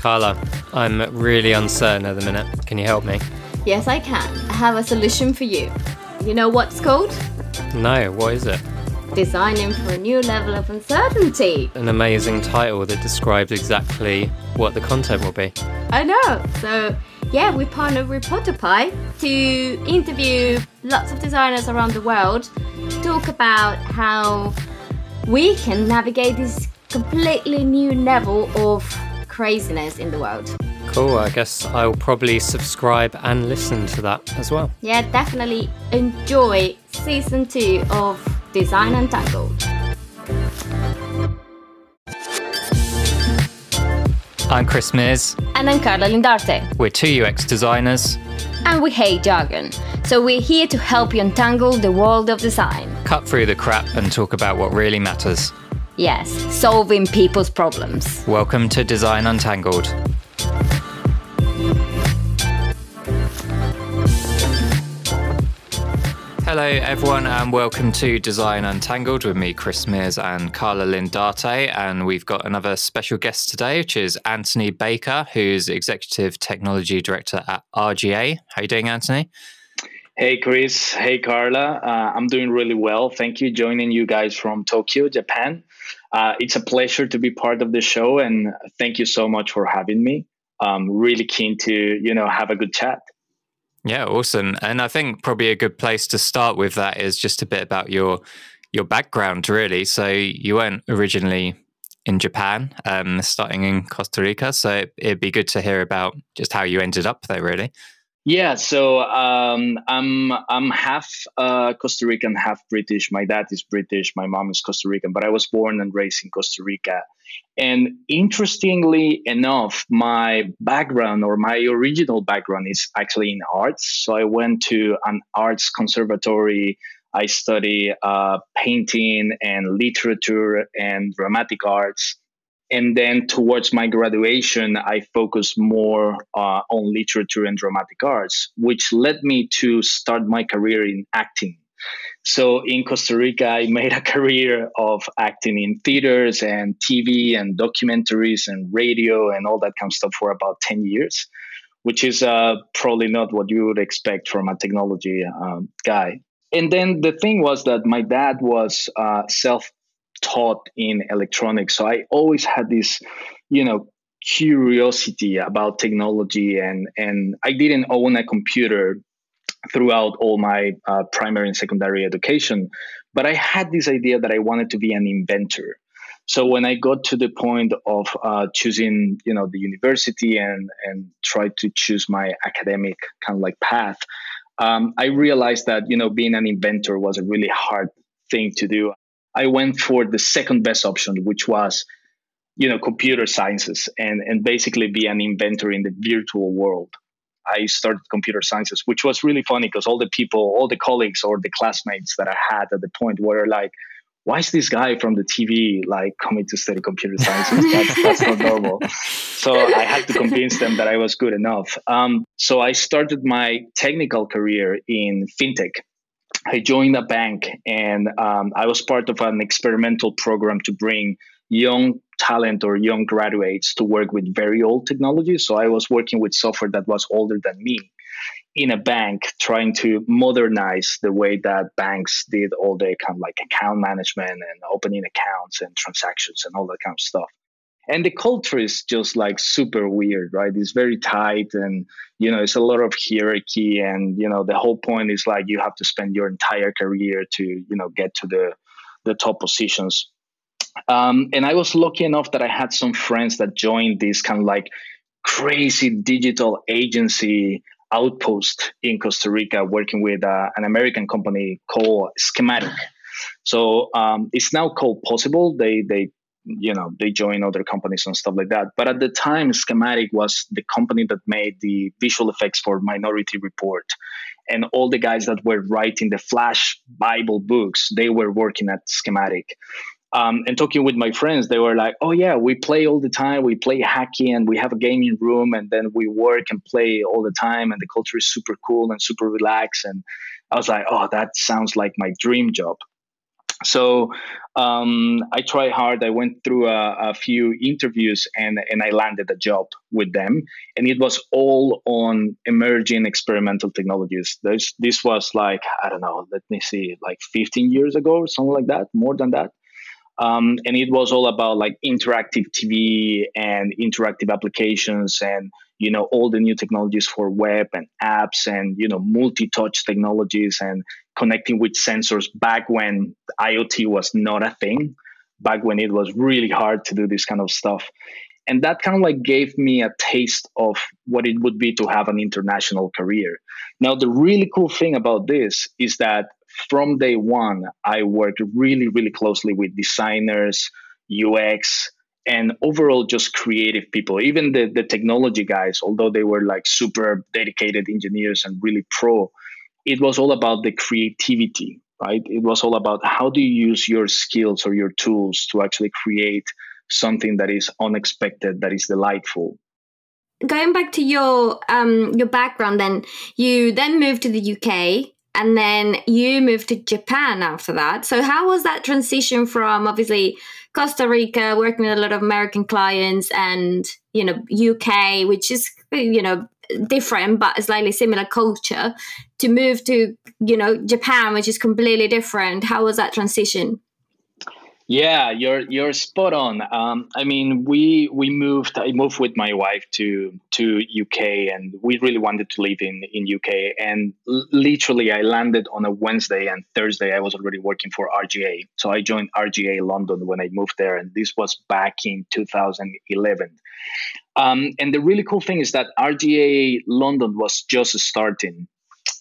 Carla, I'm really uncertain at the minute. Can you help me? Yes, I can. I have a solution for you. You know what's called? No, what is it? Designing for a new level of uncertainty. An amazing title that describes exactly what the content will be. I know. So, yeah, we partnered with ProtoPie to interview lots of designers around the world, talk about how we can navigate this completely new level of craziness in the world. Cool, I guess I'll probably subscribe and listen to that as well. Yeah, definitely enjoy season two of Design Untangled. I'm Chris Mears. And I'm Carla Lindarte. We're two UX designers. And we hate jargon. So we're here to help you untangle the world of design. Cut through the crap and talk about what really matters. Yes, solving people's problems. Welcome to Design Untangled. Hello, everyone, and welcome to Design Untangled with me, Chris Mears and Carla Lindarte. And we've got another special guest today, which is Anthony Baker, who's Executive Technology Director at RGA. How are you doing, Anthony? Hey, Chris. Hey, Carla. Uh, I'm doing really well. Thank you. Joining you guys from Tokyo, Japan. Uh, it's a pleasure to be part of the show, and thank you so much for having me. I'm really keen to, you know, have a good chat. Yeah, awesome. And I think probably a good place to start with that is just a bit about your your background, really. So you weren't originally in Japan, um, starting in Costa Rica. So it'd be good to hear about just how you ended up there, really. Yeah, so um, I'm I'm half uh, Costa Rican, half British. My dad is British, my mom is Costa Rican, but I was born and raised in Costa Rica. And interestingly enough, my background or my original background is actually in arts. So I went to an arts conservatory. I study uh, painting and literature and dramatic arts and then towards my graduation i focused more uh, on literature and dramatic arts which led me to start my career in acting. So in costa rica i made a career of acting in theaters and tv and documentaries and radio and all that kind of stuff for about 10 years which is uh, probably not what you would expect from a technology um, guy. And then the thing was that my dad was uh, self taught in electronics. So I always had this, you know, curiosity about technology and and I didn't own a computer throughout all my uh, primary and secondary education, but I had this idea that I wanted to be an inventor. So when I got to the point of uh, choosing, you know, the university and and tried to choose my academic kind of like path, um, I realized that you know being an inventor was a really hard thing to do. I went for the second best option, which was, you know, computer sciences and, and basically be an inventor in the virtual world. I started computer sciences, which was really funny because all the people, all the colleagues or the classmates that I had at the point were like, why is this guy from the TV like coming to study computer sciences? That's, that's not normal. So I had to convince them that I was good enough. Um, so I started my technical career in fintech. I joined a bank and um, I was part of an experimental program to bring young talent or young graduates to work with very old technology. So I was working with software that was older than me in a bank, trying to modernize the way that banks did all the kind of like account management and opening accounts and transactions and all that kind of stuff and the culture is just like super weird right? It's very tight and you know it's a lot of hierarchy and you know the whole point is like you have to spend your entire career to you know get to the the top positions. Um, and i was lucky enough that i had some friends that joined this kind of like crazy digital agency outpost in costa rica working with uh, an american company called schematic. So um, it's now called possible. They they you know they join other companies and stuff like that. But at the time schematic was the company that made the visual effects for minority report. And all the guys that were writing the flash bible books they were working at schematic. Um, and talking with my friends they were like oh yeah we play all the time. We play hacky and we have a gaming room and then we work and play all the time and the culture is super cool and super relaxed. And i was like oh that sounds like my dream job So um, I tried hard. I went through a, a, few interviews and, and I landed a job with them. And it was all on emerging experimental technologies. This, this was like, I don't know, let me see, like 15 years ago or something like that, more than that. Um, and it was all about like interactive TV and interactive applications and you know all the new technologies for web and apps and you know multi-touch technologies and connecting with sensors back when IoT was not a thing, back when it was really hard to do this kind of stuff. And that kind of like gave me a taste of what it would be to have an international career. Now, the really cool thing about this is that from day one, I worked really, really closely with designers, UX, and overall just creative people. Even the, the technology guys, although they were like super dedicated engineers and really pro, it was all about the creativity, right? It was all about how do you use your skills or your tools to actually create something that is unexpected, that is delightful. Going back to your um, your background, then you then moved to the UK and then you moved to Japan after that. So how was that transition from obviously Costa Rica, working with a lot of American clients, and you know UK, which is you know different but slightly similar culture, to move to you know Japan, which is completely different. How was that transition? Yeah, you're you're spot on. Um, I mean, we we moved. I moved with my wife to to UK, and we really wanted to live in in UK. And literally, I landed on a Wednesday, and Thursday I was already working for RGA. So I joined RGA London when I moved there, and this was back in 2011. Um, and the really cool thing is that RGA London was just starting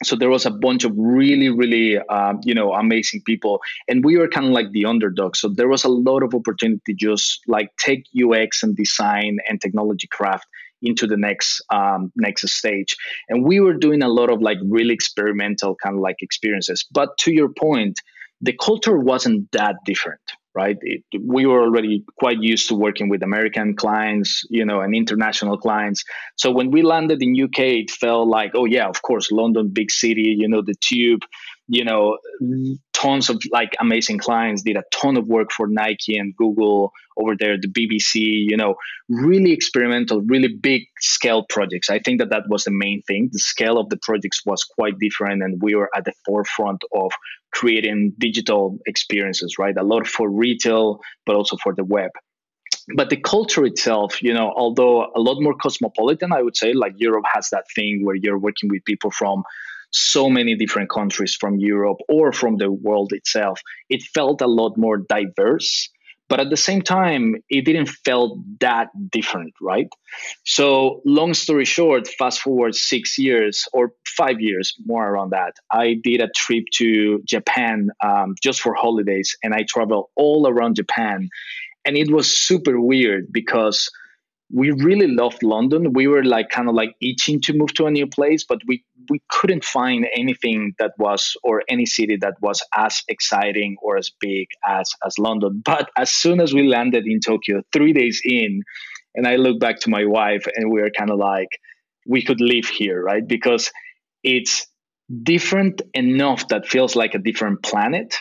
so there was a bunch of really really um, you know amazing people. And we were kind of like the underdog. So there was a lot of opportunity to just like take ux and design and technology craft into the next um, next stage. And we were doing a lot of like really experimental kind of like experiences. But to your point the culture wasn't that different right? It, we were already quite used to working with American clients, you know, and international clients. So when we landed in UK, it felt like, oh yeah, of course, London, big city, you know, the tube, you know, tons of like amazing clients. Did a ton of work for Nike and Google over there, the BBC, you know, really experimental, really big scale projects. I think that that was the main thing. The scale of the projects was quite different, and we were at the forefront of creating digital experiences, right? A lot for retail, but also for the web. But the culture itself, you know, although a lot more cosmopolitan, I would say, like Europe has that thing where you're working with people from so many different countries from Europe or from the world itself. It felt a lot more diverse but at the same time it didn't feel that different right so long story short fast forward six years or five years more around that i did a trip to japan um, just for holidays and i traveled all around japan and it was super weird because we really loved London. We were like kind of like itching to move to a new place, but we we couldn't find anything that was or any city that was as exciting or as big as as London. But as soon as we landed in Tokyo, three days in, and I look back to my wife, and we were kind of like, we could live here, right? Because it's different enough that feels like a different planet,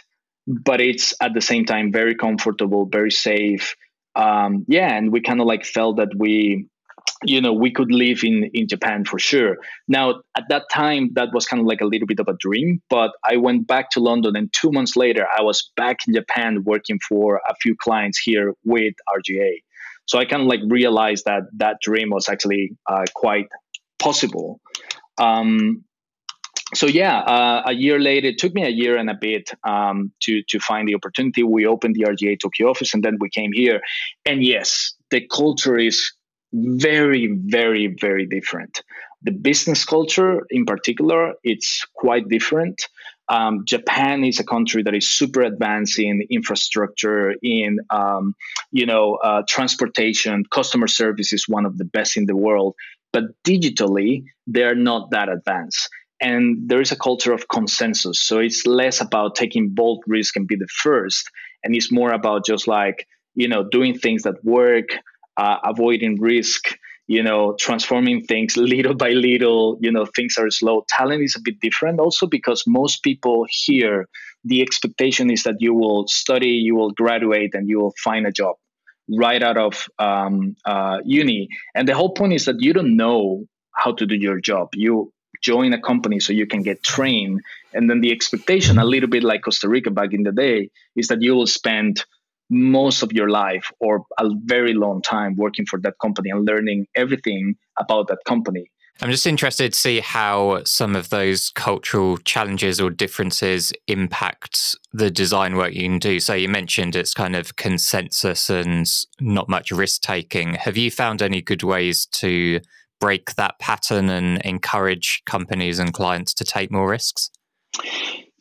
but it's at the same time very comfortable, very safe um, yeah, and we kind of like felt that we, you know, we could live in in Japan for sure. Now at that time, that was kind of like a little bit of a dream. But I went back to London, and two months later, I was back in Japan working for a few clients here with RGA. So I kind of like realized that that dream was actually uh, quite possible. Um, so yeah, uh, a year later, it took me a year and a bit um, to to find the opportunity. We opened the RGA Tokyo office, and then we came here. And yes, the culture is very, very, very different. The business culture, in particular, it's quite different. Um, Japan is a country that is super advanced in infrastructure, in um, you know uh, transportation, customer service is one of the best in the world. But digitally, they're not that advanced and there is a culture of consensus. So it's less about taking bold risk and be the first and it's more about just like you know doing things that work uh, avoiding risk you know transforming things little by little. You know things are slow. Talent is a bit different also because most people here the expectation is that you will study you will graduate and you will find a job right out of um, uh, uni. And the whole point is that you don't know how to do your job. You join a company so you can get trained and then the expectation a little bit like costa rica back in the day is that you will spend most of your life or a very long time working for that company and learning everything about that company. I'm just interested to see how some of those cultural challenges or differences impact the design work you can do. So you mentioned it's kind of consensus and not much risk taking. Have you found any good ways to break that pattern and encourage companies and clients to take more risks?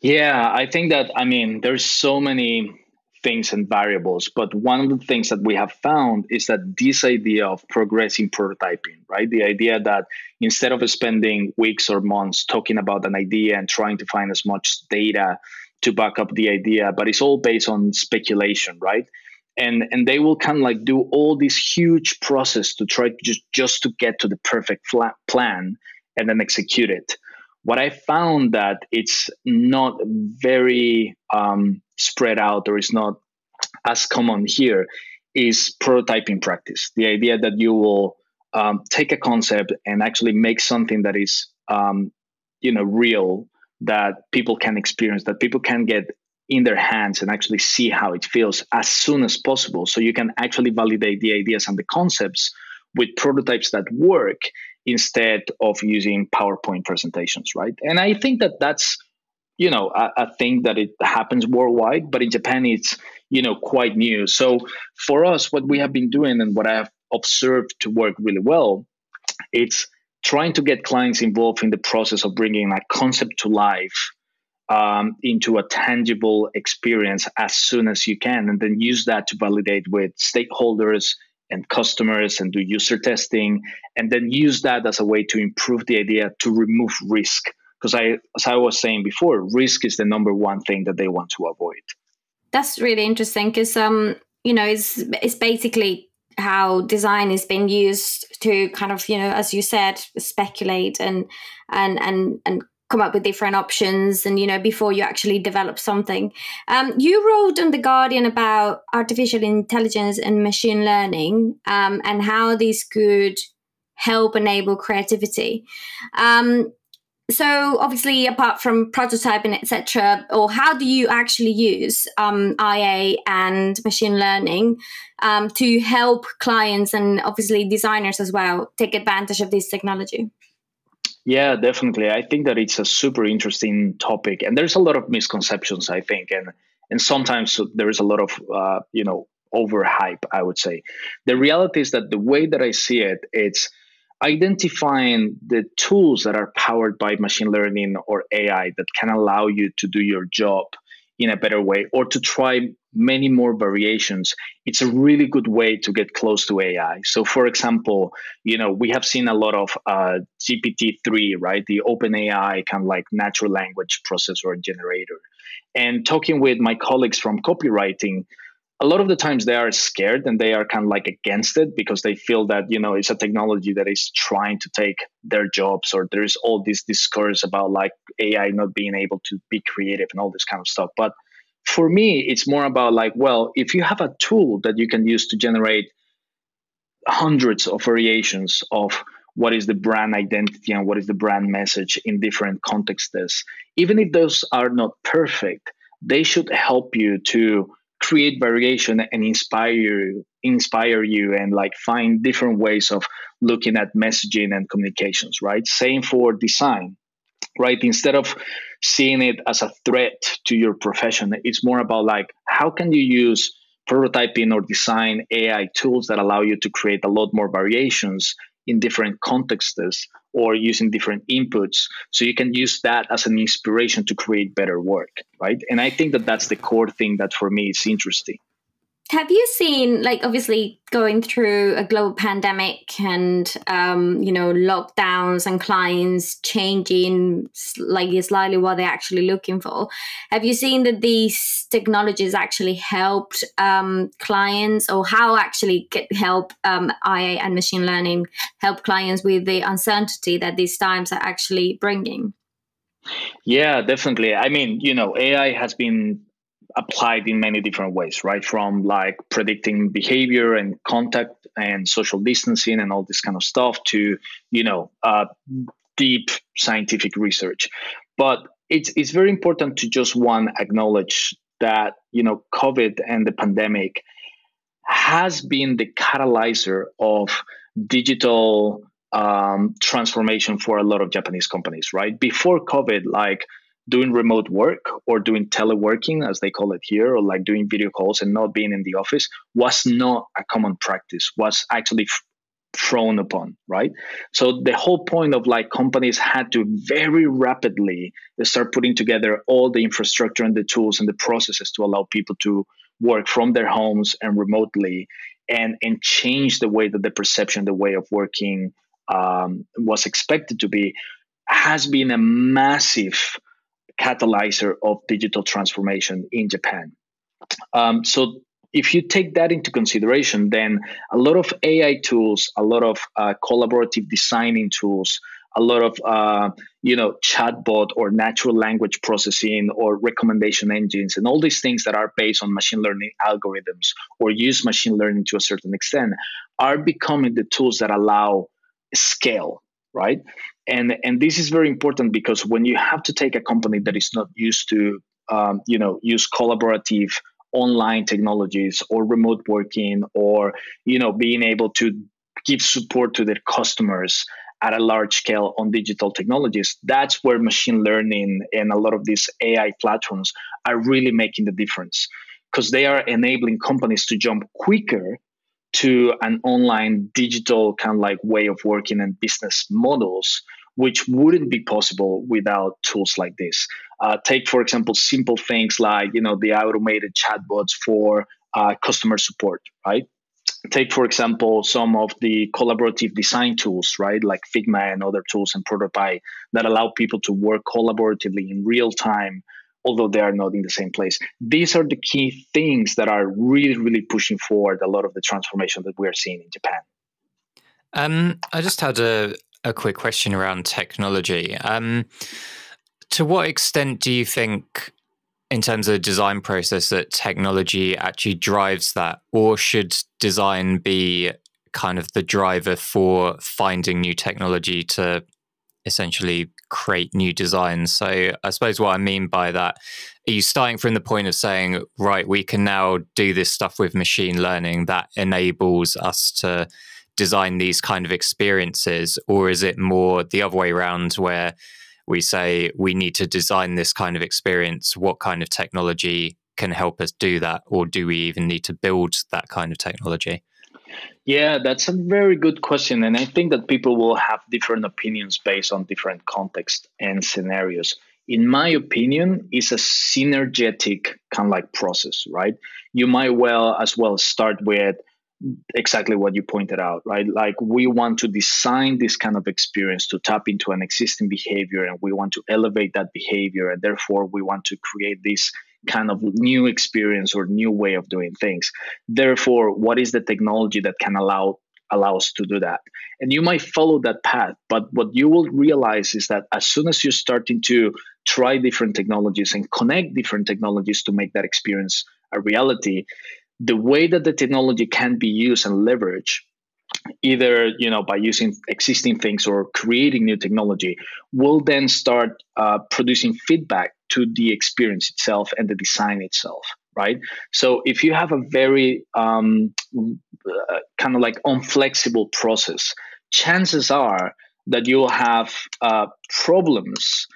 Yeah, I think that I mean there's so many things and variables. But one of the things that we have found is that this idea of progressing prototyping, right? The idea that instead of spending weeks or months talking about an idea and trying to find as much data to back up the idea, but it's all based on speculation, right? And, and they will kind of like do all this huge process to try to just, just to get to the perfect plan and then execute it what I found that it's not very um, spread out or it's not as common here is prototyping practice. The idea that you will um, take a concept and actually make something that is um, you know real that people can experience that people can get in their hands and actually see how it feels as soon as possible so you can actually validate the ideas and the concepts with prototypes that work instead of using PowerPoint presentations, right? And I think that that's you know a, a thing that it happens worldwide, but in Japan it's you know quite new. So for us, what we have been doing and what I have observed to work really well, it's trying to get clients involved in the process of bringing a concept to life um, into a tangible experience as soon as you can, and then use that to validate with stakeholders and customers and do user testing and then use that as a way to improve the idea to remove risk. Because i as i was saying before risk is the number one thing that they want to avoid. That's really interesting because um you know it's it's basically how design is being used to kind of you know as you said speculate and and and and come up with different options and you know before you actually develop something. Um, you wrote on the guardian about artificial intelligence and machine learning um, and how these could help enable creativity. Um, so obviously apart from prototyping etc or how do you actually use um, ia and machine learning um, to help clients and obviously designers as well take advantage of this technology yeah, definitely. I think that it's a super interesting topic, and there's a lot of misconceptions. I think, and and sometimes there is a lot of uh, you know overhype. I would say the reality is that the way that I see it, it's identifying the tools that are powered by machine learning or AI that can allow you to do your job in a better way or to try many more variations. It's a really good way to get close to ai so for example you know we have seen a lot of uh, gpt-3 right? The open ai kind of like natural language processor generator. And talking with my colleagues from copywriting a lot of the times they are scared and they are kind of like against it because they feel that you know it's a technology that is trying to take their jobs or there's all this discourse about like ai not being able to be creative and all this kind of stuff. But for me it's more about like well if you have a tool that you can use to generate hundreds of variations of what is the brand identity and what is the brand message in different contexts even if those are not perfect they should help you to create variation and inspire you inspire you and like find different ways of looking at messaging and communications right? Same for design right? Instead of seeing it as a threat to your profession it's more about like how can you use prototyping or design ai tools that allow you to create a lot more variations in different contexts or using different inputs. So you can use that as an inspiration to create better work right? And i think that that's the core thing that for me is interesting have you seen like obviously going through a global pandemic and um, you know lockdowns and clients changing like slightly what they're actually looking for have you seen that these technologies actually helped um, clients or how actually get help um, ai and machine learning help clients with the uncertainty that these times are actually bringing? Yeah definitely. I mean you know ai has been applied in many different ways, right? From like predicting behavior and contact and social distancing and all this kind of stuff to, you know, uh, deep scientific research. But it's it's very important to just one acknowledge that you know COVID and the pandemic has been the catalyzer of digital um, transformation for a lot of Japanese companies, right? Before COVID, like doing remote work or doing teleworking, as they call it here, or like doing video calls and not being in the office was not a common practice, was actually thrown upon, right? So the whole point of like companies had to very rapidly start putting together all the infrastructure and the tools and the processes to allow people to work from their homes and remotely and and change the way that the perception, the way of working um, was expected to be has been a massive catalyzer of digital transformation in Japan. Um, so if you take that into consideration, then a lot of AI tools, a lot of uh, collaborative designing tools, a lot of uh, you know chatbot or natural language processing or recommendation engines, and all these things that are based on machine learning algorithms or use machine learning to a certain extent are becoming the tools that allow scale right? And and this is very important because when you have to take a company that is not used to, um, you know, use collaborative online technologies or remote working or you know being able to give support to their customers at a large scale on digital technologies that's where machine learning and a lot of these ai platforms are really making the difference. Because they are enabling companies to jump quicker to an online digital kind of like way of working and business models which wouldn't be possible without tools like this uh, take for example simple things like you know the automated chatbots for uh, customer support right take for example some of the collaborative design tools right like figma and other tools and prototype that allow people to work collaboratively in real time although they are not in the same place. These are the key things that are really, really pushing forward a lot of the transformation that we are seeing in Japan. Um, I just had a, a quick question around technology. Um, to what extent do you think, in terms of the design process, that technology actually drives that, or should design be kind of the driver for finding new technology to essentially create new designs. So I suppose what I mean by that, are you starting from the point of saying, right, we can now do this stuff with machine learning that enables us to design these kind of experiences? Or is it more the other way around where we say we need to design this kind of experience? What kind of technology can help us do that? Or do we even need to build that kind of technology? Yeah, that's a very good question. And I think that people will have different opinions based on different context and scenarios. In my opinion, it's a synergetic kind of like process, right? You might well as well start with exactly what you pointed out, right? Like we want to design this kind of experience to tap into an existing behavior and we want to elevate that behavior. And therefore, we want to create this kind of new experience or new way of doing things. Therefore, what is the technology that can allow allow us to do that? And you might follow that path, but what you will realize is that as soon as you're starting to try different technologies and connect different technologies to make that experience a reality, the way that the technology can be used and leveraged either you know by using existing things or creating new technology will then start uh, producing feedback to the experience itself and the design itself right? So if you have a very um, uh, kind of like unflexible process chances are that you'll have uh, problems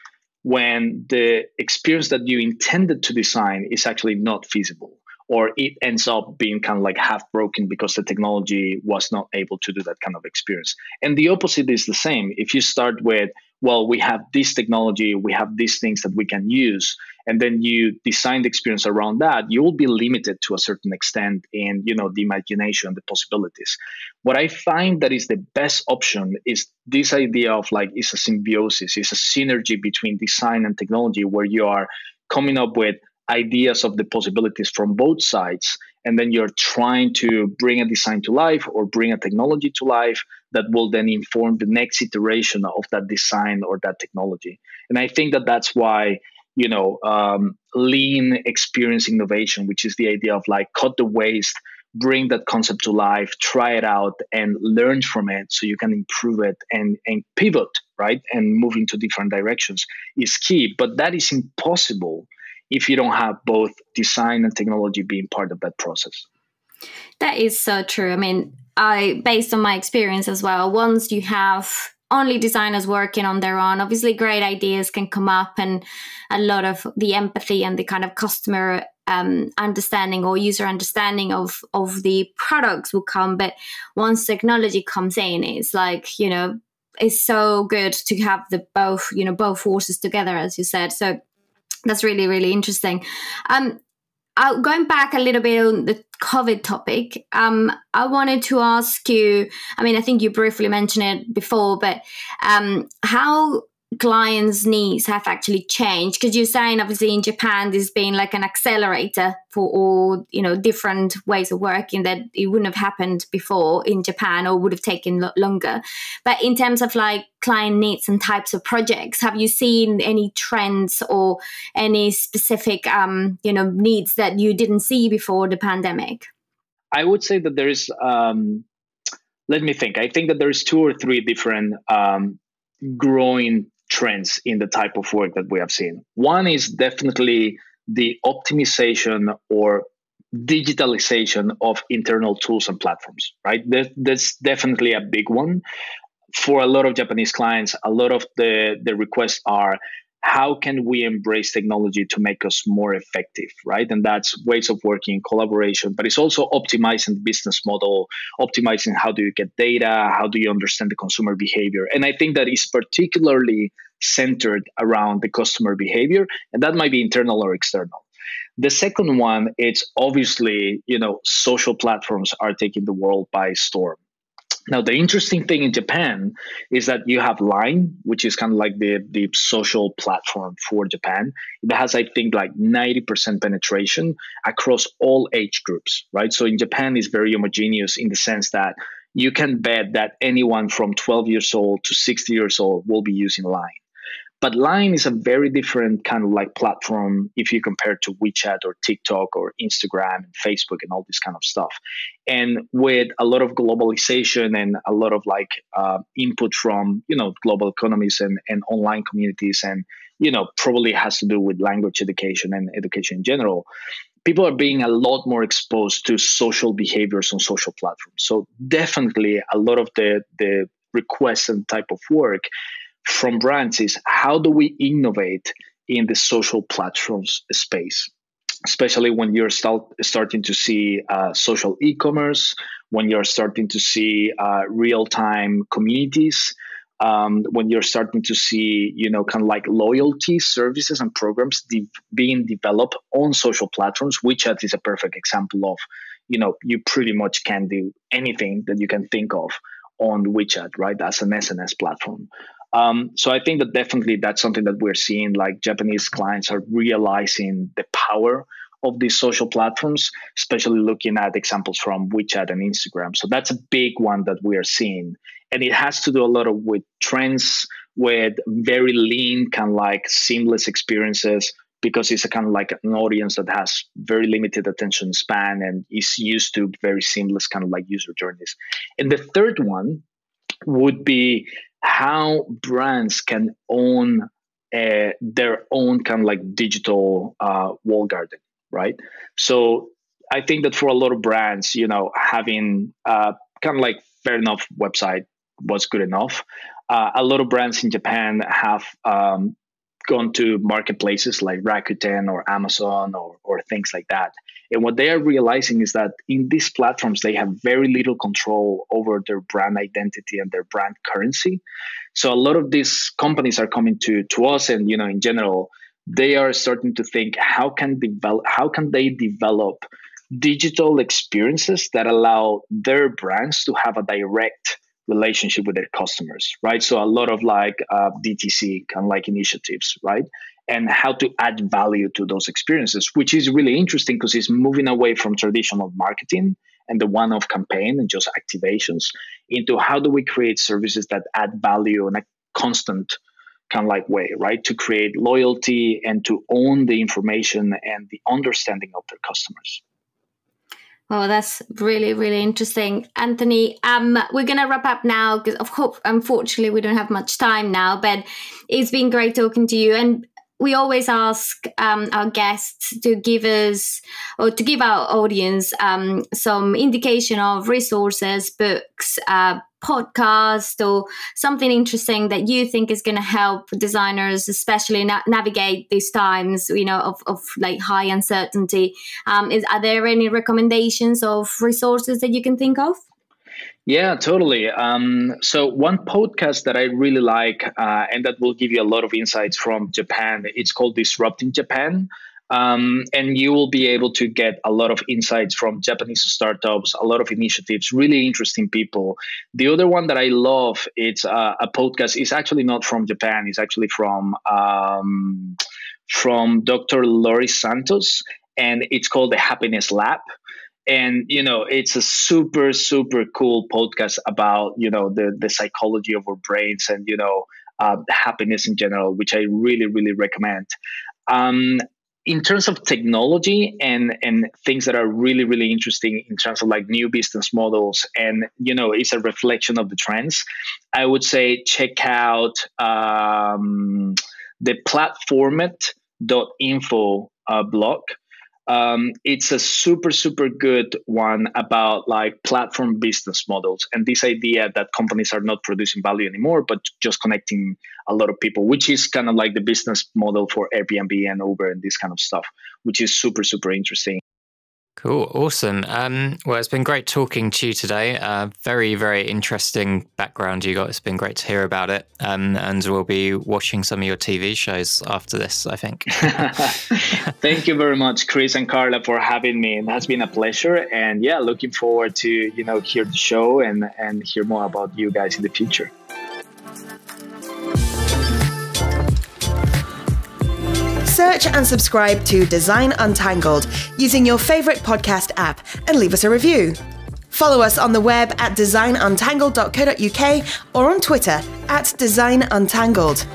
when the experience that you intended to design is actually not feasible or it ends up being kind of like half broken because the technology was not able to do that kind of experience. And the opposite is the same. If you start with, well, we have this technology, we have these things that we can use, and then you design the experience around that, you will be limited to a certain extent in you know the imagination, the possibilities. What I find that is the best option is this idea of like it's a symbiosis, it's a synergy between design and technology where you are coming up with ideas of the possibilities from both sides and then you're trying to bring a design to life or bring a technology to life that will then inform the next iteration of that design or that technology. And i think that that's why you know um, lean experience innovation which is the idea of like cut the waste bring that concept to life try it out and learn from it so you can improve it and and pivot right and move into different directions is key. But that is impossible if you don't have both design and technology being part of that process that is so true i mean i based on my experience as well once you have only designers working on their own. Obviously, great ideas can come up, and a lot of the empathy and the kind of customer um, understanding or user understanding of of the products will come. But once technology comes in, it's like you know, it's so good to have the both you know both forces together, as you said. So that's really really interesting. Um, uh, going back a little bit on the COVID topic, um, I wanted to ask you. I mean, I think you briefly mentioned it before, but um, how clients' needs have actually changed? Because you're saying, obviously, in Japan, this being like an accelerator for all you know different ways of working that it wouldn't have happened before in Japan or would have taken longer. But in terms of like client needs and types of projects, have you seen any trends or any specific um, you know needs that you didn't see before the pandemic? I would say that there is. Um, let me think. I think that there's two or three different um, growing trends in the type of work that we have seen. One is definitely the optimization or digitalization of internal tools and platforms, right? that's definitely a big one. For a lot of Japanese clients, a lot of the, the requests are how can we embrace technology to make us more effective right? And that's ways of working collaboration but it's also optimizing the business model optimizing how do you get data how do you understand the consumer behavior. And i think that is particularly centered around the customer behavior and that might be internal or external. The second one it's obviously you know social platforms are taking the world by storm now, the interesting thing in Japan is that you have Line, which is kind of like the, the social platform for Japan. It has, I think, like 90% penetration across all age groups, right? So in Japan, it's very homogeneous in the sense that you can bet that anyone from 12 years old to 60 years old will be using Line. But Line is a very different kind of like platform if you compare to WeChat or TikTok or Instagram and Facebook and all this kind of stuff. And with a lot of globalization and a lot of like uh, input from you know global economies and, and online communities and you know probably has to do with language education and education in general people are being a lot more exposed to social behaviors on social platforms so definitely a lot of the the requests and type of work from brands is how do we innovate in the social platforms space? Especially when you're start, starting to see uh, social e-commerce when you're starting to see uh, real-time communities um, when you're starting to see you know kind of like loyalty services and programs de- being developed on social platforms wechat is a perfect example of you know you pretty much can do anything that you can think of on wechat right? As an sns platform um, so I think that definitely that's something that we're seeing. Like Japanese clients are realizing the power of these social platforms, especially looking at examples from WeChat and Instagram. So that's a big one that we are seeing, and it has to do a lot of with trends with very lean, kind of like seamless experiences. Because it's a kind of like an audience that has very limited attention span and is used to very seamless kind of like user journeys. And the third one would be how brands can own uh, their own kind of like digital uh, wall garden, right? So I think that for a lot of brands, you know, having uh, kind of like fair enough website was good enough. Uh, a lot of brands in Japan have um, gone to marketplaces like Rakuten or Amazon or, or things like that. And what they are realizing is that in these platforms, they have very little control over their brand identity and their brand currency. So a lot of these companies are coming to, to us and, you know, in general, they are starting to think how can develop how can they develop digital experiences that allow their brands to have a direct relationship with their customers, right? So a lot of like uh, DTC kind of like initiatives, right? And how to add value to those experiences, which is really interesting because it's moving away from traditional marketing and the one-off campaign and just activations into how do we create services that add value in a constant kind of like way, right? To create loyalty and to own the information and the understanding of their customers. Oh, that's really, really interesting. Anthony, um, we're going to wrap up now because, of course, unfortunately, we don't have much time now, but it's been great talking to you. And we always ask um, our guests to give us or to give our audience um, some indication of resources, books, uh, podcast or something interesting that you think is going to help designers especially na- navigate these times you know of, of like high uncertainty um, is are there any recommendations of resources that you can think of yeah, totally. Um, so one podcast that I really like, uh, and that will give you a lot of insights from Japan. It's called Disrupting Japan. Um, and you will be able to get a lot of insights from Japanese startups, a lot of initiatives, really interesting people. The other one that I love, it's uh, a podcast. It's actually not from Japan. It's actually from um, from Dr. Laurie Santos, and it's called the Happiness Lab. And you know, it's a super super cool podcast about you know the the psychology of our brains and you know uh, happiness in general, which I really really recommend. Um, in terms of technology and and things that are really really interesting in terms of like new business models and you know it's a reflection of the trends i would say check out um, the platformed.info uh, blog um, it's a super super good one about like platform business models and this idea that companies are not producing value anymore but just connecting a lot of people which is kind of like the business model for airbnb and uber and this kind of stuff which is super super interesting Cool, awesome. Um, well, it's been great talking to you today. Uh, very, very interesting background you got. It's been great to hear about it. Um, and we'll be watching some of your TV shows after this, I think. Thank you very much, Chris and Carla, for having me. It has been a pleasure. And yeah, looking forward to you know hear the show and and hear more about you guys in the future. Search and subscribe to Design Untangled using your favourite podcast app and leave us a review. Follow us on the web at designuntangled.co.uk or on Twitter at designuntangled.